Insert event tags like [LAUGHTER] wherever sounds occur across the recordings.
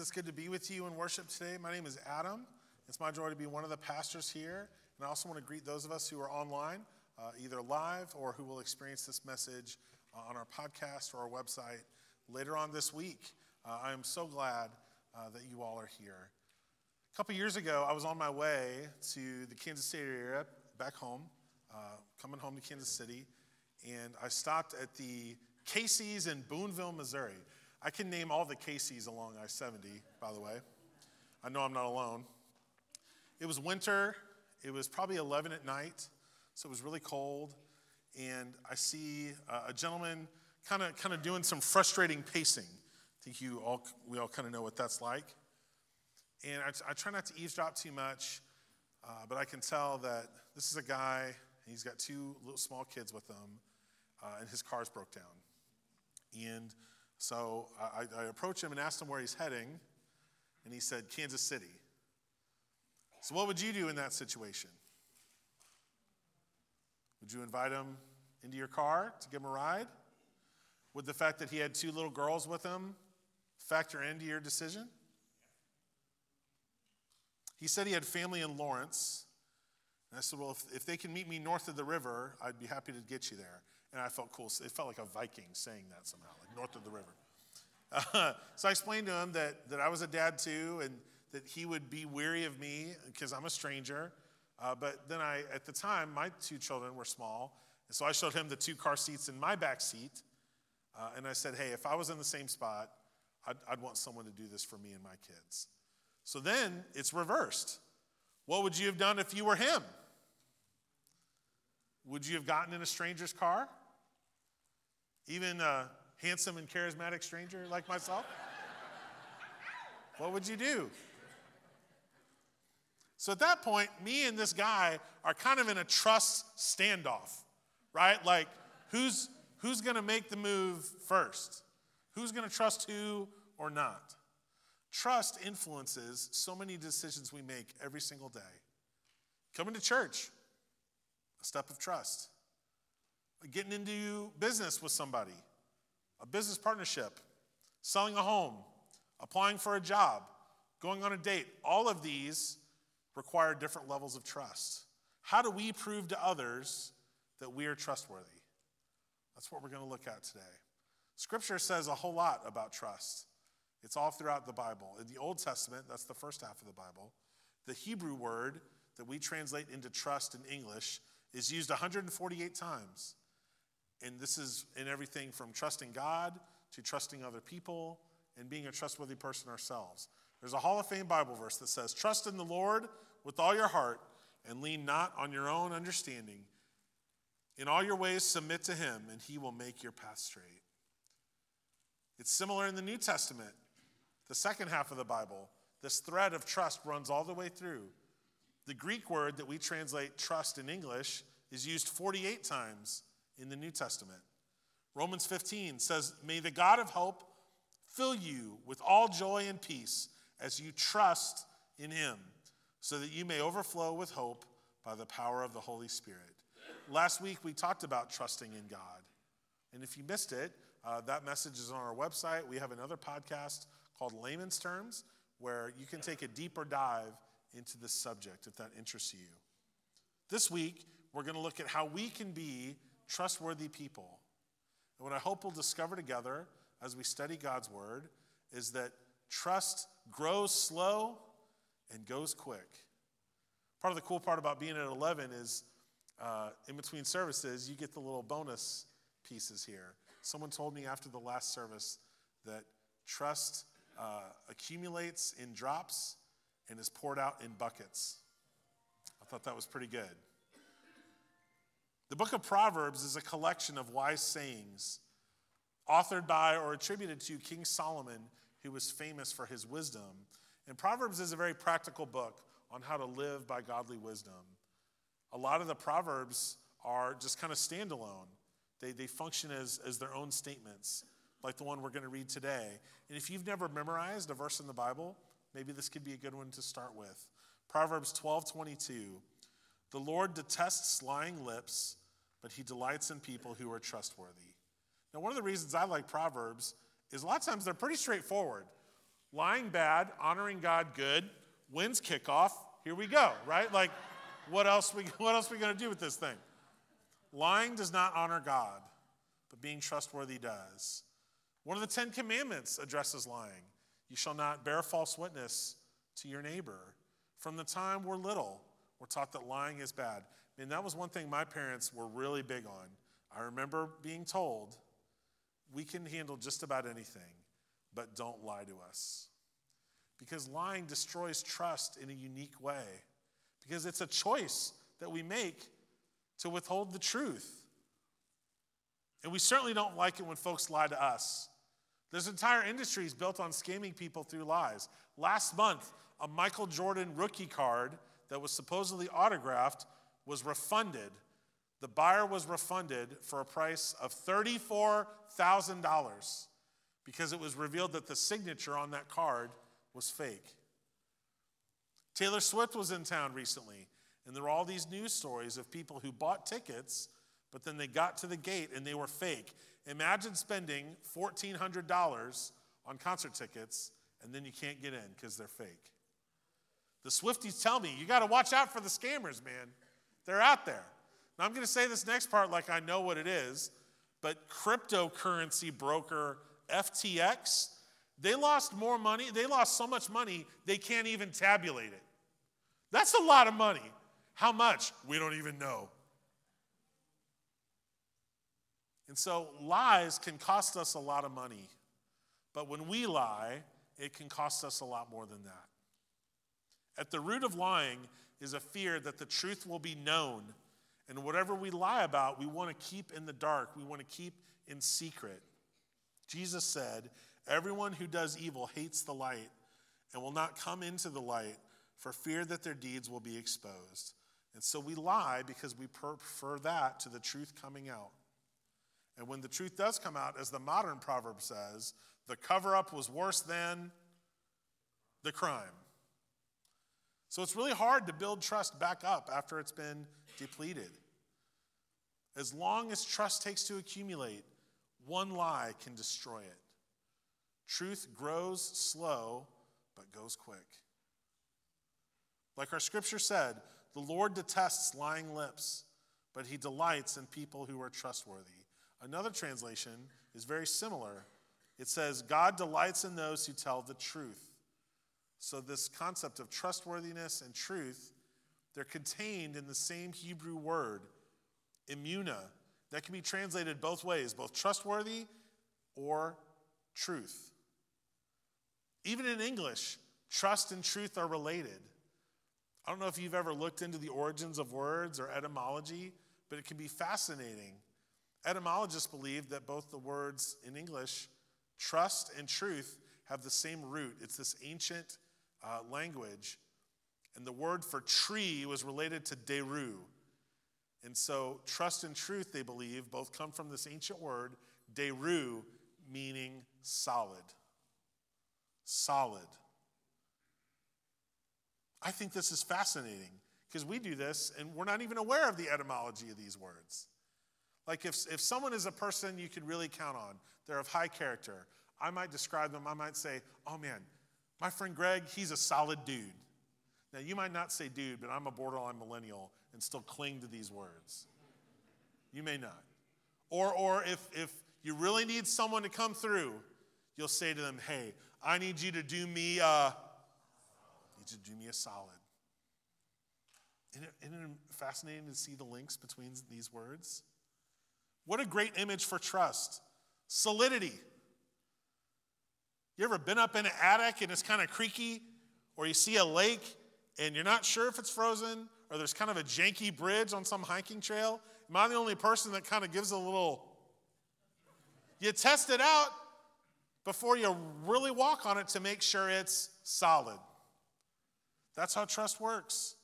It's good to be with you in worship today. My name is Adam. It's my joy to be one of the pastors here. And I also want to greet those of us who are online, uh, either live or who will experience this message uh, on our podcast or our website later on this week. Uh, I am so glad uh, that you all are here. A couple years ago, I was on my way to the Kansas City area, back home, uh, coming home to Kansas City, and I stopped at the Casey's in Boonville, Missouri. I can name all the Casey's along I 70, by the way. I know I'm not alone. It was winter, it was probably 11 at night, so it was really cold. And I see uh, a gentleman kind of kind of doing some frustrating pacing. I think you all, we all kind of know what that's like. And I, I try not to eavesdrop too much, uh, but I can tell that this is a guy, he's got two little small kids with him, uh, and his car's broke down. And so I, I approached him and asked him where he's heading, and he said, Kansas City. So, what would you do in that situation? Would you invite him into your car to give him a ride? Would the fact that he had two little girls with him factor into your decision? He said he had family in Lawrence. And I said, Well, if, if they can meet me north of the river, I'd be happy to get you there. And I felt cool. It felt like a Viking saying that somehow, like north of the river. Uh, [LAUGHS] so I explained to him that, that I was a dad too and that he would be weary of me because I'm a stranger. Uh, but then I, at the time, my two children were small. And so I showed him the two car seats in my back seat. Uh, and I said, hey, if I was in the same spot, I'd, I'd want someone to do this for me and my kids. So then it's reversed. What would you have done if you were him? Would you have gotten in a stranger's car? Even a handsome and charismatic stranger like myself? what would you do? So at that point, me and this guy are kind of in a trust standoff, right? Like, who's, who's going to make the move first? Who's going to trust who or not? Trust influences so many decisions we make every single day. Coming to church, a step of trust. Getting into business with somebody, a business partnership, selling a home, applying for a job, going on a date, all of these require different levels of trust. How do we prove to others that we are trustworthy? That's what we're going to look at today. Scripture says a whole lot about trust. It's all throughout the Bible. In the Old Testament, that's the first half of the Bible, the Hebrew word that we translate into trust in English is used 148 times. And this is in everything from trusting God to trusting other people and being a trustworthy person ourselves. There's a Hall of Fame Bible verse that says, Trust in the Lord with all your heart and lean not on your own understanding. In all your ways, submit to him, and he will make your path straight. It's similar in the New Testament, the second half of the Bible. This thread of trust runs all the way through. The Greek word that we translate trust in English is used 48 times in the New Testament. Romans 15 says, May the God of hope fill you with all joy and peace as you trust in him, so that you may overflow with hope by the power of the Holy Spirit. Last week we talked about trusting in God. And if you missed it, uh, that message is on our website. We have another podcast called Layman's Terms, where you can take a deeper dive into this subject if that interests you. This week, we're going to look at how we can be trustworthy people. And what I hope we'll discover together as we study God's Word is that trust grows slow and goes quick. Part of the cool part about being at 11 is uh, in between services, you get the little bonus pieces here. Someone told me after the last service that trust uh, accumulates in drops and is poured out in buckets. I thought that was pretty good. The book of Proverbs is a collection of wise sayings authored by or attributed to King Solomon, who was famous for his wisdom. And Proverbs is a very practical book on how to live by godly wisdom. A lot of the Proverbs are just kind of standalone, they, they function as, as their own statements, like the one we're going to read today. And if you've never memorized a verse in the Bible, Maybe this could be a good one to start with. Proverbs 12 22. The Lord detests lying lips, but he delights in people who are trustworthy. Now, one of the reasons I like Proverbs is a lot of times they're pretty straightforward. Lying bad, honoring God good, wins kickoff. Here we go, right? Like, what else we what else we gonna do with this thing? Lying does not honor God, but being trustworthy does. One of the Ten Commandments addresses lying. You shall not bear false witness to your neighbor. From the time we're little, we're taught that lying is bad. I mean, that was one thing my parents were really big on. I remember being told, we can handle just about anything, but don't lie to us. Because lying destroys trust in a unique way. Because it's a choice that we make to withhold the truth. And we certainly don't like it when folks lie to us. There's entire industry is built on scamming people through lies. Last month, a Michael Jordan rookie card that was supposedly autographed was refunded. The buyer was refunded for a price of $34,000 because it was revealed that the signature on that card was fake. Taylor Swift was in town recently, and there were all these news stories of people who bought tickets, but then they got to the gate and they were fake. Imagine spending $1,400 on concert tickets and then you can't get in because they're fake. The Swifties tell me, you got to watch out for the scammers, man. They're out there. Now, I'm going to say this next part like I know what it is, but cryptocurrency broker FTX, they lost more money. They lost so much money, they can't even tabulate it. That's a lot of money. How much? We don't even know. And so lies can cost us a lot of money. But when we lie, it can cost us a lot more than that. At the root of lying is a fear that the truth will be known. And whatever we lie about, we want to keep in the dark, we want to keep in secret. Jesus said, Everyone who does evil hates the light and will not come into the light for fear that their deeds will be exposed. And so we lie because we prefer that to the truth coming out. And when the truth does come out, as the modern proverb says, the cover up was worse than the crime. So it's really hard to build trust back up after it's been depleted. As long as trust takes to accumulate, one lie can destroy it. Truth grows slow, but goes quick. Like our scripture said, the Lord detests lying lips, but he delights in people who are trustworthy. Another translation is very similar. It says, God delights in those who tell the truth. So, this concept of trustworthiness and truth, they're contained in the same Hebrew word, emuna, that can be translated both ways, both trustworthy or truth. Even in English, trust and truth are related. I don't know if you've ever looked into the origins of words or etymology, but it can be fascinating. Etymologists believe that both the words in English, trust and truth, have the same root. It's this ancient uh, language. And the word for tree was related to deru. And so, trust and truth, they believe, both come from this ancient word, deru, meaning solid. Solid. I think this is fascinating because we do this and we're not even aware of the etymology of these words. Like if, if someone is a person you can really count on, they're of high character, I might describe them, I might say, oh man, my friend Greg, he's a solid dude. Now, you might not say dude, but I'm a borderline millennial and still cling to these words. You may not. Or, or if, if you really need someone to come through, you'll say to them, hey, I need you to do me a, need you to do me a solid. Isn't it, isn't it fascinating to see the links between these words? What a great image for trust. Solidity. You ever been up in an attic and it's kind of creaky, or you see a lake and you're not sure if it's frozen, or there's kind of a janky bridge on some hiking trail? Am I the only person that kind of gives a little? You test it out before you really walk on it to make sure it's solid. That's how trust works.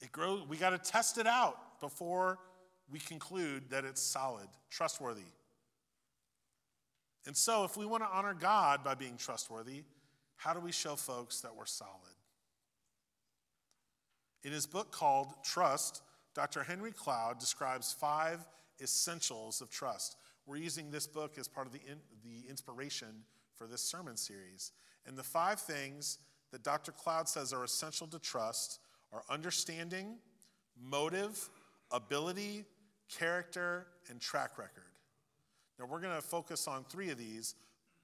It grows, we got to test it out before we conclude that it's solid, trustworthy. And so, if we want to honor God by being trustworthy, how do we show folks that we're solid? In his book called Trust, Dr. Henry Cloud describes five essentials of trust. We're using this book as part of the, in, the inspiration for this sermon series. And the five things that Dr. Cloud says are essential to trust are understanding, motive, ability, character, and track record. Now, we're going to focus on three of these.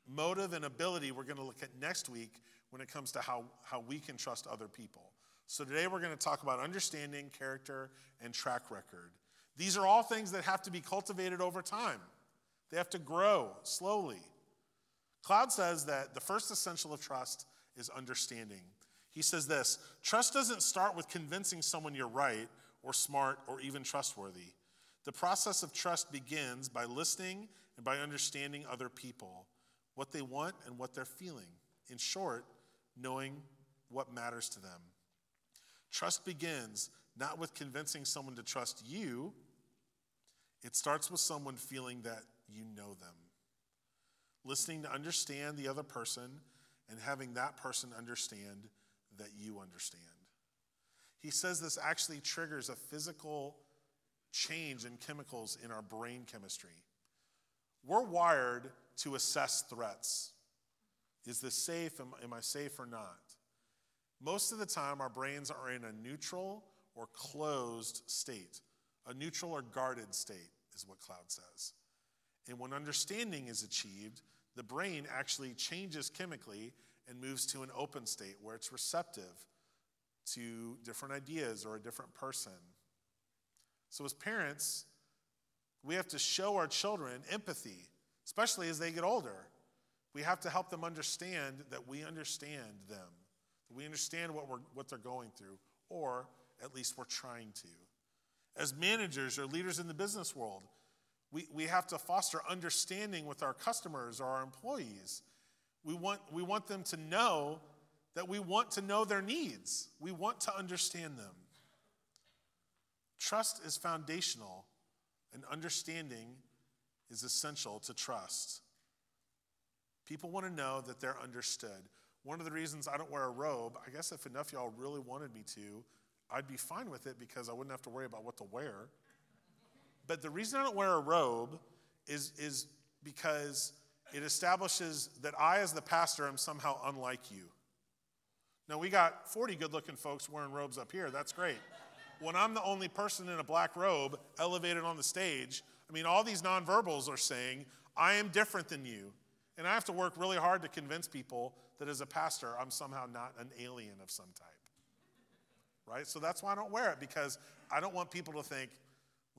Motive and ability, we're going to look at next week when it comes to how, how we can trust other people. So, today we're going to talk about understanding, character, and track record. These are all things that have to be cultivated over time, they have to grow slowly. Cloud says that the first essential of trust is understanding. He says this trust doesn't start with convincing someone you're right or smart or even trustworthy. The process of trust begins by listening and by understanding other people, what they want and what they're feeling. In short, knowing what matters to them. Trust begins not with convincing someone to trust you, it starts with someone feeling that you know them. Listening to understand the other person and having that person understand that you understand. He says this actually triggers a physical change in chemicals in our brain chemistry. We're wired to assess threats. Is this safe? Am, am, I safe or not? Most of the time, our brains are in a neutral or closed state. A neutral or guarded state is what Cloud says. And when understanding is achieved, the brain actually changes chemically and moves to an open state where it's receptive to different ideas or a different person. So, as parents, we have to show our children empathy, especially as they get older. We have to help them understand that we understand them, that we understand what, we're, what they're going through, or at least we're trying to. As managers or leaders in the business world, we, we have to foster understanding with our customers or our employees. We want, we want them to know that we want to know their needs, we want to understand them. Trust is foundational, and understanding is essential to trust. People want to know that they're understood. One of the reasons I don't wear a robe, I guess if enough y'all really wanted me to, I'd be fine with it because I wouldn't have to worry about what to wear. But the reason I don't wear a robe is, is because it establishes that I, as the pastor, am somehow unlike you. Now, we got 40 good looking folks wearing robes up here. That's great when I'm the only person in a black robe elevated on the stage, I mean, all these nonverbals are saying, I am different than you. And I have to work really hard to convince people that as a pastor, I'm somehow not an alien of some type. Right? So that's why I don't wear it, because I don't want people to think,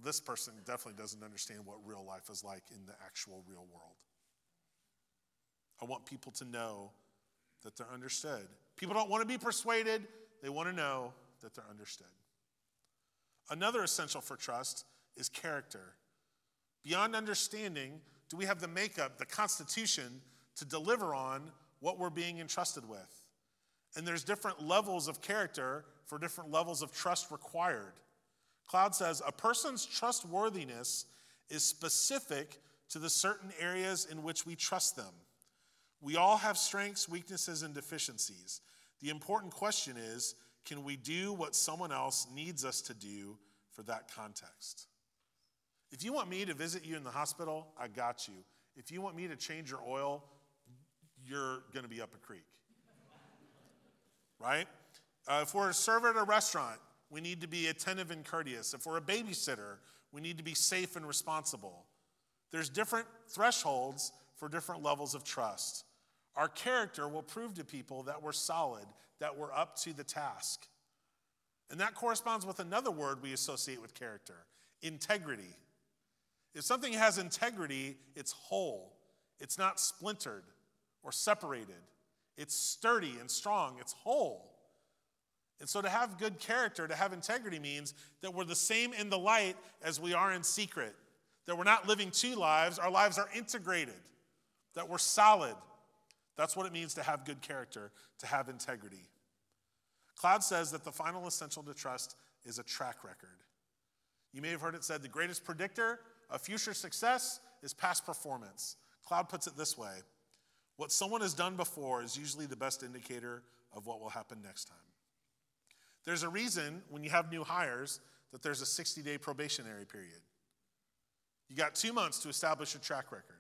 this person definitely doesn't understand what real life is like in the actual real world. I want people to know that they're understood. People don't want to be persuaded, they want to know that they're understood. Another essential for trust is character. Beyond understanding, do we have the makeup, the constitution to deliver on what we're being entrusted with? And there's different levels of character for different levels of trust required. Cloud says a person's trustworthiness is specific to the certain areas in which we trust them. We all have strengths, weaknesses, and deficiencies. The important question is can we do what someone else needs us to do for that context? If you want me to visit you in the hospital, I got you. If you want me to change your oil, you're going to be up a creek. right? Uh, if we're a server at a restaurant, we need to be attentive and courteous. If we're a babysitter, we need to be safe and responsible. There's different thresholds for different levels of trust. Our character will prove to people that we're solid, that we're up to the task. And that corresponds with another word we associate with character integrity. If something has integrity, it's whole, it's not splintered or separated, it's sturdy and strong, it's whole. And so to have good character, to have integrity means that we're the same in the light as we are in secret, that we're not living two lives, our lives are integrated, that we're solid. That's what it means to have good character, to have integrity. Cloud says that the final essential to trust is a track record. You may have heard it said the greatest predictor of future success is past performance. Cloud puts it this way what someone has done before is usually the best indicator of what will happen next time. There's a reason when you have new hires that there's a 60 day probationary period. You got two months to establish a track record.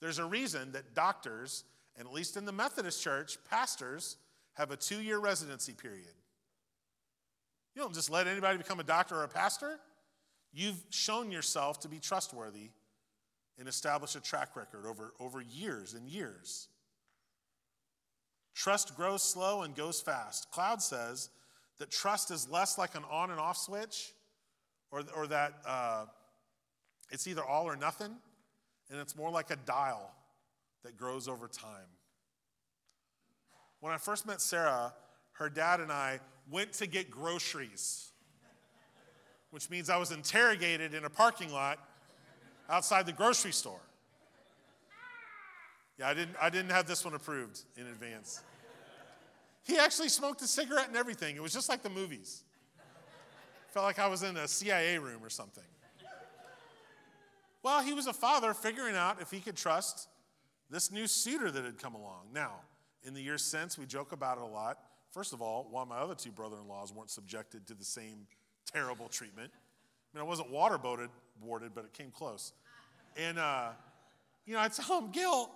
There's a reason that doctors And at least in the Methodist church, pastors have a two year residency period. You don't just let anybody become a doctor or a pastor. You've shown yourself to be trustworthy and establish a track record over, over years and years. Trust grows slow and goes fast. Cloud says that trust is less like an on and off switch, or, or that uh, it's either all or nothing, and it's more like a dial that grows over time. When I first met Sarah, her dad and I went to get groceries, which means I was interrogated in a parking lot outside the grocery store. Yeah, I didn't, I didn't have this one approved in advance. He actually smoked a cigarette and everything. It was just like the movies. Felt like I was in a CIA room or something. Well, he was a father figuring out if he could trust this new suitor that had come along. Now, in the years since, we joke about it a lot. First of all, why my other two brother in laws weren't subjected to the same terrible treatment. I mean, I wasn't waterboarded, boarded, but it came close. And, uh, you know, I tell him, Gil,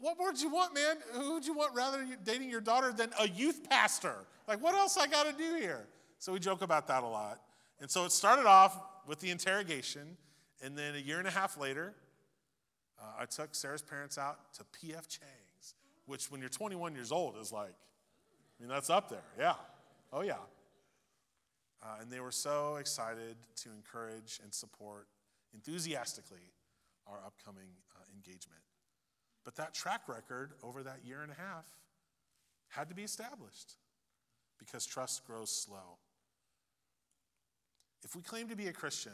what more do you want, man? Who would you want rather dating your daughter than a youth pastor? Like, what else I got to do here? So we joke about that a lot. And so it started off with the interrogation, and then a year and a half later, uh, I took Sarah's parents out to P.F. Chang's, which when you're 21 years old is like, I mean, that's up there. Yeah. Oh, yeah. Uh, and they were so excited to encourage and support enthusiastically our upcoming uh, engagement. But that track record over that year and a half had to be established because trust grows slow. If we claim to be a Christian,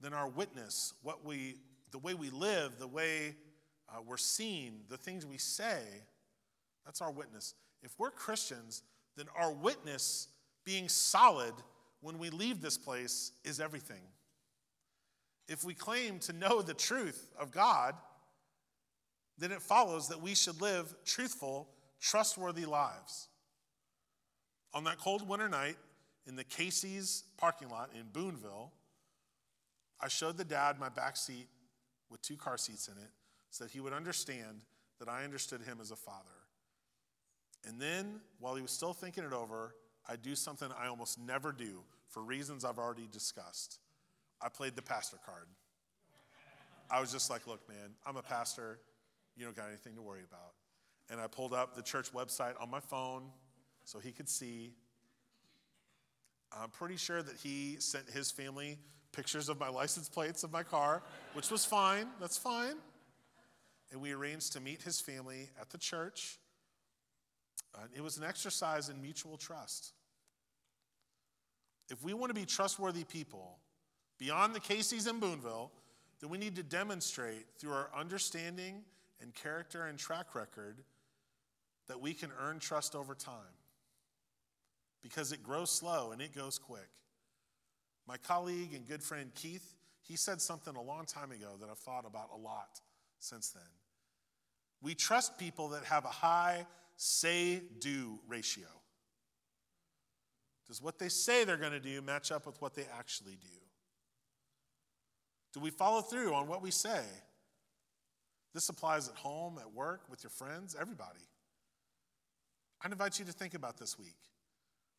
then our witness, what we, the way we live, the way uh, we're seen, the things we say, that's our witness. If we're Christians, then our witness being solid when we leave this place is everything. If we claim to know the truth of God, then it follows that we should live truthful, trustworthy lives. On that cold winter night in the Casey's parking lot in Boonville, I showed the dad my back seat with two car seats in it so that he would understand that I understood him as a father. And then, while he was still thinking it over, I do something I almost never do for reasons I've already discussed. I played the pastor card. I was just like, look, man, I'm a pastor. You don't got anything to worry about. And I pulled up the church website on my phone so he could see. I'm pretty sure that he sent his family pictures of my license plates of my car, which was fine. That's fine. And we arranged to meet his family at the church. It was an exercise in mutual trust. If we want to be trustworthy people beyond the Casey's in Boonville, then we need to demonstrate through our understanding and character and track record that we can earn trust over time because it grows slow and it goes quick. My colleague and good friend Keith, he said something a long time ago that I've thought about a lot since then. We trust people that have a high say do ratio. Does what they say they're going to do match up with what they actually do? Do we follow through on what we say? This applies at home, at work, with your friends, everybody. i invite you to think about this week.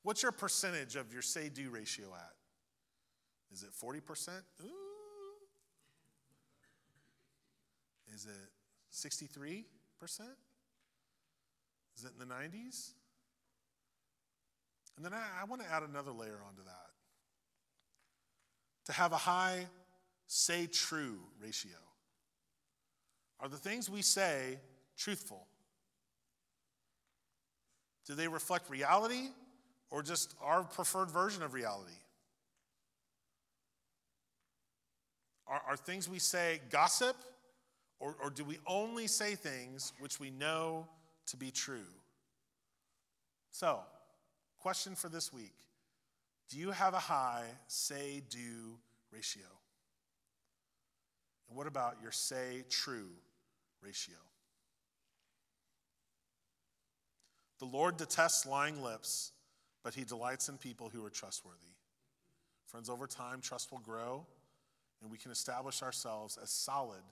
What's your percentage of your say do ratio at? Is it 40%? Ooh. Is it 63%? Is it in the 90s? And then I, I want to add another layer onto that. To have a high say true ratio. Are the things we say truthful? Do they reflect reality or just our preferred version of reality? Are, are things we say gossip or, or do we only say things which we know to be true? So, question for this week Do you have a high say do ratio? And what about your say true ratio? The Lord detests lying lips, but he delights in people who are trustworthy. Friends, over time, trust will grow, and we can establish ourselves as solid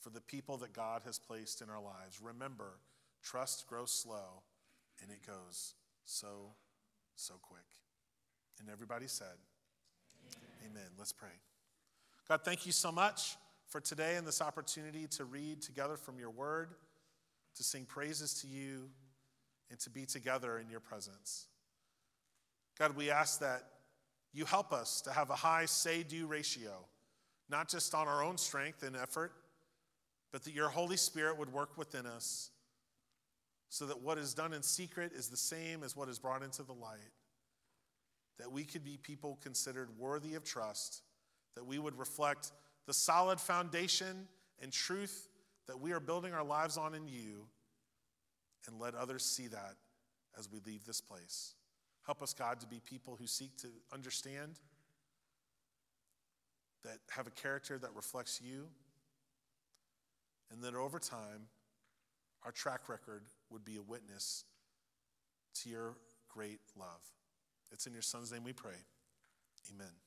for the people that God has placed in our lives. Remember, trust grows slow and it goes so, so quick. And everybody said, Amen. Amen. Let's pray. God, thank you so much for today and this opportunity to read together from your word, to sing praises to you, and to be together in your presence. God, we ask that you help us to have a high say do ratio, not just on our own strength and effort, but that your Holy Spirit would work within us so that what is done in secret is the same as what is brought into the light. That we could be people considered worthy of trust, that we would reflect the solid foundation and truth that we are building our lives on in you, and let others see that as we leave this place. Help us, God, to be people who seek to understand, that have a character that reflects you, and that over time, our track record would be a witness to your great love. It's in your Son's name we pray. Amen.